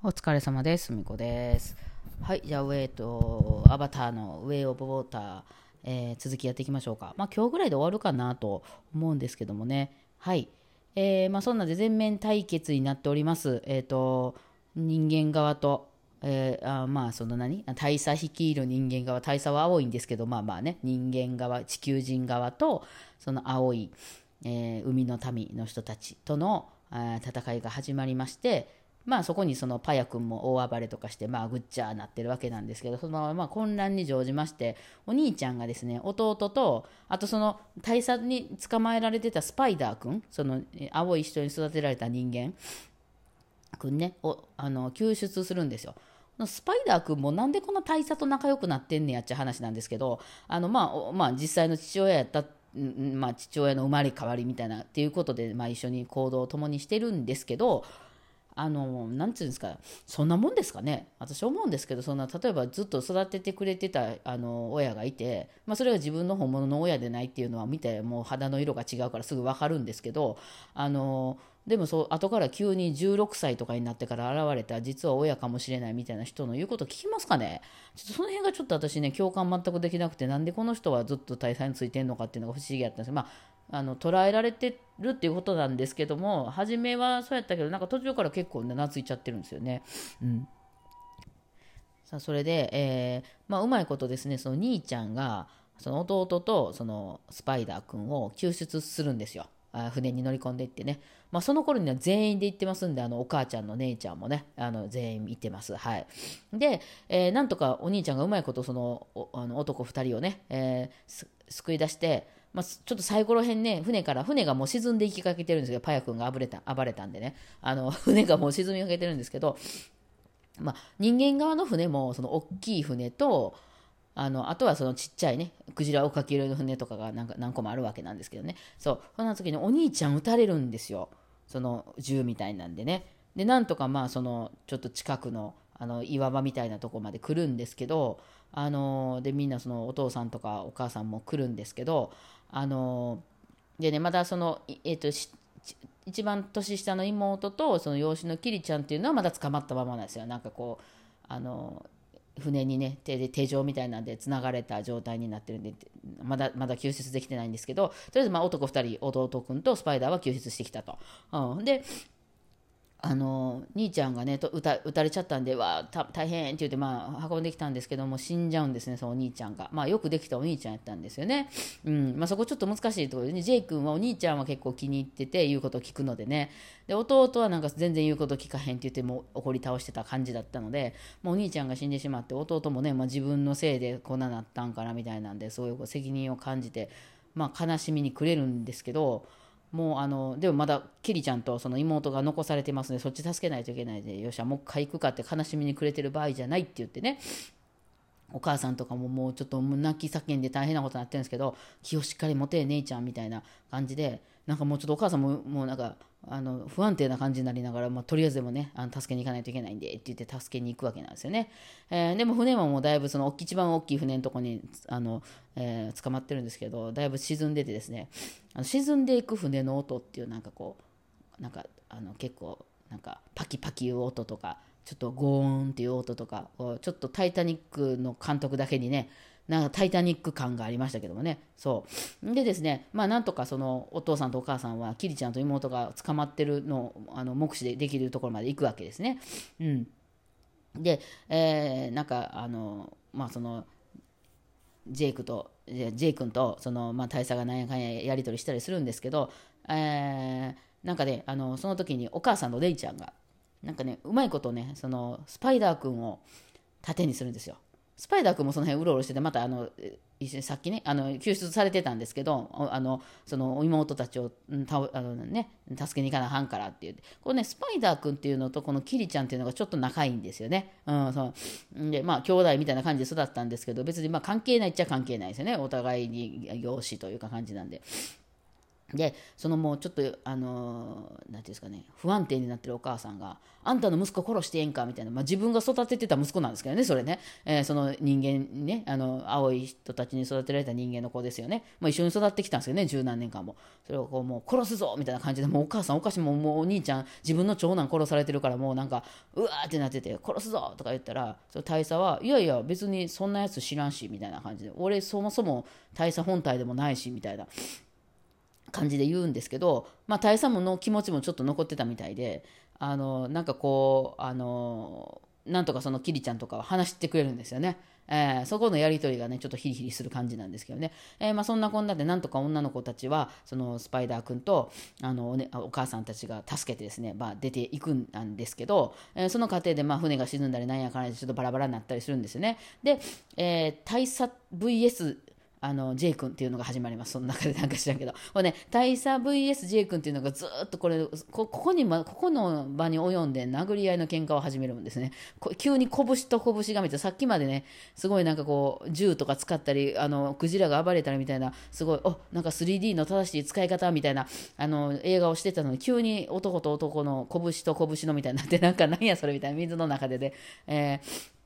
お疲れ様です。みこです。はい、じゃあ、ウェイと、アバターのウェイオブウォーター、えー続きやっていきましょうか。まあ、今日ぐらいで終わるかなと思うんですけどもね。はい。えーまあ、そんなで全面対決になっております。えっ、と、人間側と、えーあまあ、その何？大佐率いる人間側、大佐は青いんですけど、まあまあね、人間側、地球人側と、その青い、えー海の民の人たちとの戦いが始まりまして、まあ、そこにそのパヤ君も大暴れとかして、まあ、ぐっちゃーなってるわけなんですけどそのまあ混乱に乗じましてお兄ちゃんがですね弟とあとその大佐に捕まえられてたスパイダー君その青い人に育てられた人間君ねをあの救出するんですよ。スパイダー君もなんでこんな大佐と仲良くなってんねやっちゃ話なんですけどあの、まあまあ、実際の父親やったまあ、父親の生まれ変わりみたいなっていうことで、まあ、一緒に行動を共にしてるんですけどあのなんていうんですかそんなもんですかね。私思うんですけどそんな例えばずっと育ててくれてたあの親がいて、まあ、それが自分の本物の親でないっていうのは見てもう肌の色が違うからすぐ分かるんですけどあのでもそう後から急に16歳とかになってから現れた実は親かもしれないみたいな人の言うこと聞きますかね？ちょっとその辺がちょっと私ね共感全くできなくてなんでこの人はずっと大佐についてんのかっていうのが不思議やったんですよ。まああの捉えられてるっていうことなんですけども初めはそうやったけどなんか途中から結構ね懐いちゃってるんですよね。うんさあそれで、えーまあ、うまいことですねその兄ちゃんがその弟とそのスパイダー君を救出するんですよ船に乗り込んでいってね、まあ、その頃には全員で行ってますんであのお母ちゃんの姉ちゃんもねあの全員行ってます。はい。で、えーなんとかお兄ちゃんがうまいことそのあの男2人をね、えー救い出してまあ、ちょっと最後らへんね、船から、船がもう沈んでいきかけてるんですけど、パヤ君が暴れた暴れたんでね、あの 船がもう沈みかけてるんですけど、まあ、人間側の船もその大きい船とあのあとはそのちっちゃいねクジラをかける船とかがなんか何個もあるわけなんですけどね。そう。そんな時にお兄ちゃん撃たれるんですよ。その銃みたいなんでね。でなんとかまあそのちょっと近くのあの岩場みたいなとこまで来るんですけどあのでみんなそのお父さんとかお母さんも来るんですけどあのでねまたその、えっとし一番年下の妹とその養子のキリちゃんっていうのはまだ捕まったままなんですよ。なんかこうあの船にね手で手錠みたいなんでつながれた状態になってるんでまだまだ救出できてないんですけどとりあえずまあ男2人弟くんとスパイダーは救出してきたと。うん、であの兄ちゃんがねと撃た撃たれちゃったんでわた大変って言って、まあ、運んできたんですけども死んじゃうんですねそのお兄ちゃんが、まあ、よくできたお兄ちゃんやったんですよね、うん。まあ、そこちょっと難しいところでね J 君はお兄ちゃんは結構気に入ってて言うことを聞くのでね。で弟はなんか全然言うこと聞かへんって言っても怒り倒してた感じだったのでもうお兄ちゃんが死んでしまって弟もね、まあ、自分のせいでこんななったんかなみたいなんでそういうこう責任を感じて、まあ、悲しみに暮れるんですけどもうあのでもまだキリちゃんとその妹が残されてますのでそっち助けないといけないでよっしゃもう一回行くかって悲しみに暮れてる場合じゃないって言ってね。お母さんとかももうちょっと泣き叫んで大変なことになってるんですけど気をしっかり持て姉ちゃんみたいな感じでなんかもうちょっとお母さんももうなんかあの不安定な感じになりながら、まあ、とりあえずでもねあの助けに行かないといけないんでって言って助けに行くわけなんですよね、えーでも船ももうだいぶその一番大きい船のとこにあの、えー捕まってるんですけどだいぶ沈んでてですねあの沈んでいく船の音っていうなんかこうなんかあの結構なんかパキパキいう音とかちょっとゴーンっていう音とかちょっと「タイタニック」の監督だけにねなんかタイタニック感がありましたけどもね。そう。でですねまあなんとかそのお父さんとお母さんはキリちゃんと妹が捕まってるのをあの目視でできるところまで行くわけですね。うん。で、えーなんかあのまあそのジェイクとジェイ君とその、まあ、大佐がなんやかんややり取りしたりするんですけど、えーなんかねあのその時にお母さんのレイちゃんがなんかねうまいことねそのスパイダー君を盾にするんですよ。スパイダー君もその辺うろうろしててまたあの一緒にさっきねあの救出されてたんですけどあのその妹たちをたあの、ね、助けに行かなあかんからって言ってこれねスパイダー君っていうのとこのキリちゃんっていうのがちょっと仲いいんですよね。うん、そうでまあ兄弟みたいな感じで育ったんですけど別にまあ関係ないっちゃ関係ないですよねお互いに養子というか感じなんで。でそのもうちょっとあのー、なんていうんですかね不安定になってるお母さんが「あんたの息子殺してええんか」みたいな、まあ、自分が育ててた息子なんですけどねそれね、えー、その人間ねあの青い人たちに育てられた人間の子ですよね、まあ、一緒に育ってきたんですよね十何年間もそれをこうもう殺すぞみたいな感じでもうお母さんおかしいももうお兄ちゃん自分の長男殺されてるからもうなんかうわーってなってて「殺すぞ!」とか言ったらその大佐は「いやいや別にそんなやつ知らんし」みたいな感じで「俺そもそも大佐本体でもないし」みたいな。感じで言うんですけど、まあ、大佐もの気持ちもちょっと残ってたみたいであのなんかこうあのなんとかそのキリちゃんとかは話してくれるんですよね。えー、そこのやり取りがねちょっとヒリヒリする感じなんですけどね、えー、まあ、そんなこんなでなんとか女の子たちはそのスパイダー君とあのお,、ね、お母さんたちが助けてですね、まあ、出ていくんですけど、えー、その過程でまあ船が沈んだりなんやかんやでちょっとバラバラになったりするんですよねで、え大佐 VS あの J 君っていうのが始まります、その中でなんか知らんけど、これね、大佐 VSJ 君っていうのがずっとこれこ、ここに、ここの場に及んで殴り合いの喧嘩を始めるんですね。急に拳と拳がめて、さっきまでね、すごいなんかこう、銃とか使ったり、あのクジラが暴れたりみたいな、すごい、おなんか 3D の正しい使い方みたいなあの映画をしてたのに、急に男と男の拳と拳のみたいになって、なんか何やそれみたいな、水の中でで、えー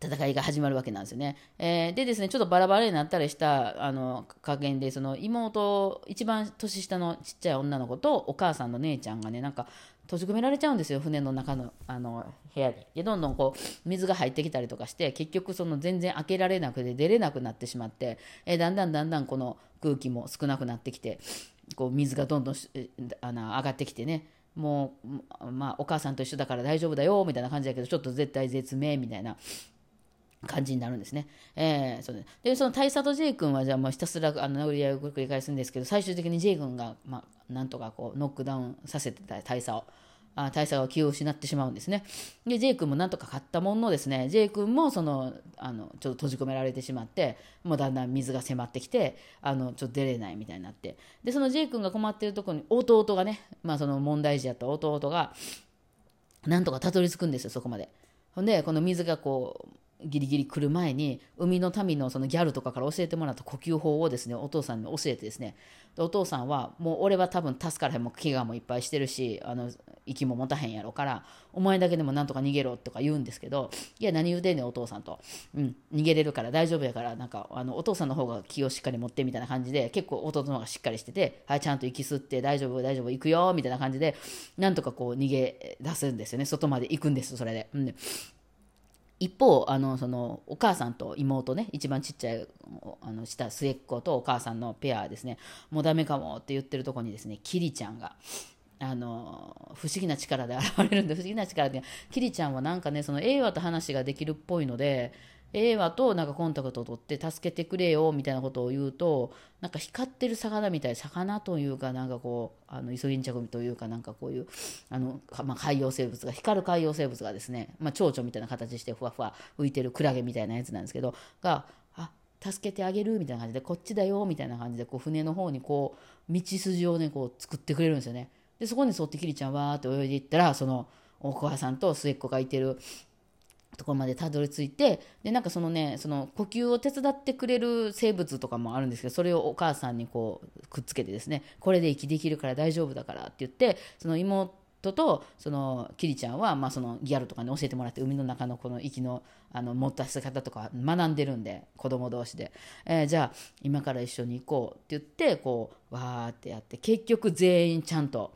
戦いが始まるわけなんですよね。えー、でですね、ちょっとバラバラになったりしたあの加減で、その妹、一番年下のちっちゃい女の子とお母さんの姉ちゃんがね、なんか閉じ込められちゃうんですよ、船の中のあの部屋に。で、どんどんこう水が入ってきたりとかして、結局その全然開けられなくて出れなくなってしまって、えー、だんだんだんだんこの空気も少なくなってきて、こう水がどんどんあの上がってきてね、もう、まあ、お母さんと一緒だから大丈夫だよみたいな感じだけど、ちょっと絶対絶命みたいな感じになるんですね。えー、そうででその大佐と J 君はじゃあもうひたすらあの殴り合いを繰り返すんですけど最終的に J 君が、まあ、なんとかこうノックダウンさせてた大佐を。あ大佐が気を失ってしまうんですね。で、J 君もなんとか買ったもののですね、J 君もその、あの、ちょっと閉じ込められてしまって、もうだんだん水が迫ってきて、あの、ちょっと出れないみたいになって。で、その J 君が困ってるところに弟がね、まあその問題児やった弟が、なんとかたどり着くんですよ、そこまで。ほんで、この水がこう、ギリギリ来る前に海の民のそのギャルとかから教えてもらった呼吸法をですねお父さんに教えてですね。でお父さんはもう俺は多分助からへんも怪我もいっぱいしてるしあの息も持たへんやろからお前だけでもなんとか逃げろとか言うんですけどいや何言うてんねんお父さんと、うん、逃げれるから大丈夫やからなんかあのお父さんの方が気をしっかり持ってみたいな感じで結構弟の方がしっかりしててはいちゃんと息吸って大丈夫大丈夫行くよみたいな感じでなんとかこう逃げ出すんですよね。外まで行くんですそれで。うん。一方あのそのお母さんと妹ね一番ちっちゃいあの下末っ子とお母さんのペアですね。もうダメかもって言ってるとこにですねキリちゃんがあの不思議な力で現れるんで不思議な力で。キリちゃんはなんかねその映画と話ができるっぽいので A 話となんかコンタクトを取って助けてくれよみたいなことを言うとなんか光ってる魚みたい魚というかなんかこうあのイソギンチャクというかなんかこういうあの、まあ、海洋生物が光る海洋生物がですね、まあ、蝶々みたいな形してふわふわ浮いてるクラゲみたいなやつなんですけどがあ助けてあげるみたいな感じでこっちだよみたいな感じでこう船の方にこう道筋をねこう作ってくれるんですよね。でそこに沿ってキリちゃんわーって泳いでいったらそのお母さんと末っ子がいてるところまでたどり着いてでなんかそのねその呼吸を手伝ってくれる生物とかもあるんですけどそれをお母さんにこうくっつけてですねこれで息できるから大丈夫だからって言ってその妹とそのキリちゃんは、まあ、そのギャルとかに教えてもらって海の中のこの息のあの持たせ方とか学んでるんで子供同士で、えー、じゃあ今から一緒に行こうって言ってこうわーってやって結局全員ちゃんと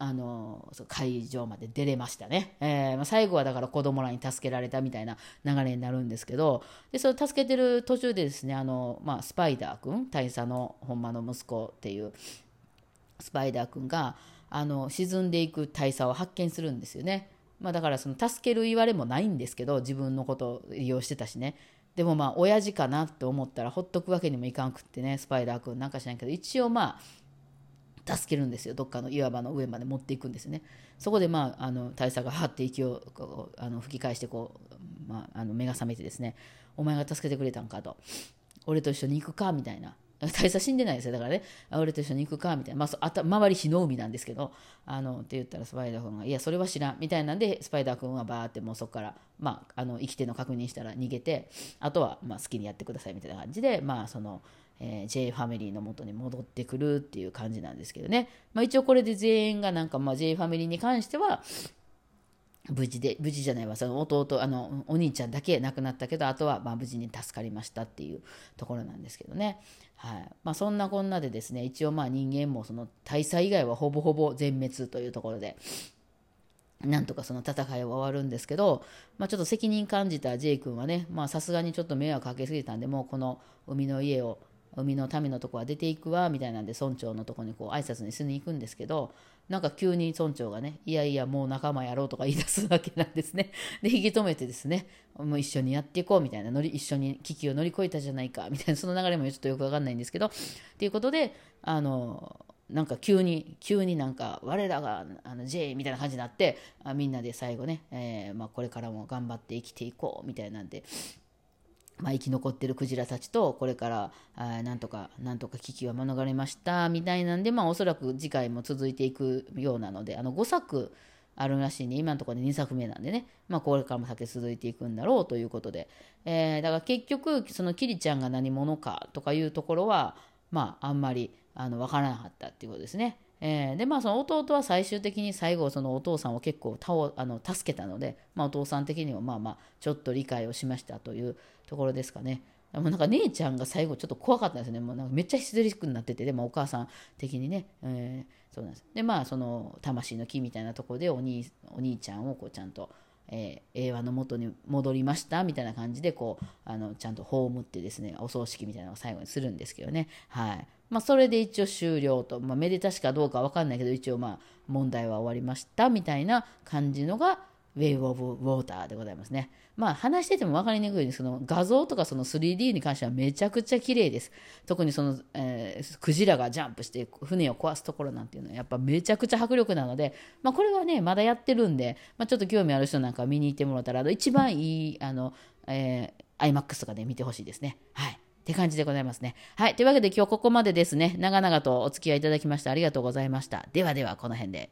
あの会場まで出れましたね、えーまあ、最後はだから子供らに助けられたみたいな流れになるんですけどでそれ助けてる途中でですねあの、まあ、スパイダー君大佐のほんまの息子っていうスパイダー君があの沈んでいく大佐を発見するんですよね、まあ、だからその助ける言われもないんですけど自分のことを利用してたしね。でもまあ親父かなって思ったらほっとくわけにもいかんくってねスパイダー君なんか知らんけど一応まあ助けるんですよ。どっかの岩場の上まで持っていくんですね。そこでまああの大佐がはって息をこうあの吹き返してこう、まあ、あの目が覚めてですねお前が助けてくれたんかと。俺と一緒に行くかみたいな。大佐死んでないですよ。だからね。俺と一緒に行くかみたいな、まあ、あた周り火の海なんですけどあのって言ったらスパイダー君が「いやそれは知らん」みたいなんでスパイダー君はバーってもうそこから、まあ、あの生きての確認したら逃げてあとはまあ好きにやってくださいみたいな感じで、まあそのえー、J ファミリーの元に戻ってくるっていう感じなんですけどね、まあ、一応これで全員がなんか、まあ、J ファミリーに関しては無事で無事じゃないわその弟あのお兄ちゃんだけ亡くなったけどあとはま無事に助かりましたっていうところなんですけどね、はいまあ、そんなこんなでですね一応まあ人間もその大佐以外はほぼほぼ全滅というところで。なんとかその戦いは終わるんですけど、まあ、ちょっと責任感じた J 君はねさすがにちょっと迷惑かけすぎたんでもうこの海の家を海の民のとこは出ていくわみたいなんで村長のとこにこう挨拶にしに行くんですけどなんか急に村長がねいやいやもう仲間やろうとか言い出すわけなんですね。で引き止めてですねもう一緒にやっていこうみたいな乗り一緒に危機を乗り越えたじゃないかみたいなその流れもちょっとよくわかんないんですけどっていうことであのなんか急に急になんか我らがあの J みたいな感じになってあみんなで最後ね、えー、まあ、これからも頑張って生きていこうみたいなんでまあ、生き残ってるクジラたちとこれからあなんとかなんとか危機は免れましたみたいなんで、まあ、おそらく次回も続いていくようなのであの5作あるらしいね。今のところで2作目なんでね、まあ、これからも先続いていくんだろうということで、えー、だから結局そのキリちゃんが何者かとかいうところは、まあ、あんまりあの分からなかったっていうことですね。えー、でまあその弟は最終的に最後そのお父さんを結構倒あの助けたので、まあ、お父さん的にはまあまあちょっと理解をしましたというところですかね。もうなんか姉ちゃんが最後ちょっと怖かったんですね。もうなんかめっちゃヒステリックになってて、でもお母さん的にね、えー、そうなんです。で、まあその魂の木みたいなところでお兄お兄ちゃんをこうちゃんと、えー、平和の元に戻りましたみたいな感じでこうあのちゃんと葬ってですねお葬式みたいなのを最後にするんですけどね。はいまあ、それで一応終了と、まあ、めでたしかどうか分かんないけど一応まあ問題は終わりましたみたいな感じのがウェイブ・オブ・ウォーターでございますね。まあ話してても分かりにくいんですけど、画像とかその 3D に関してはめちゃくちゃ綺麗です。特にその、えー、クジラがジャンプして船を壊すところなんていうのはやっぱめちゃくちゃ迫力なので、まあこれはね、まだやってるんで、まあ、ちょっと興味ある人なんか見に行ってもらったら、一番いい、あの、えー、IMAX とかで見てほしいですね。はい。って感じでございますね。はい。というわけで今日ここまでですね、長々とお付き合いいただきましてありがとうございました。ではでは、この辺で。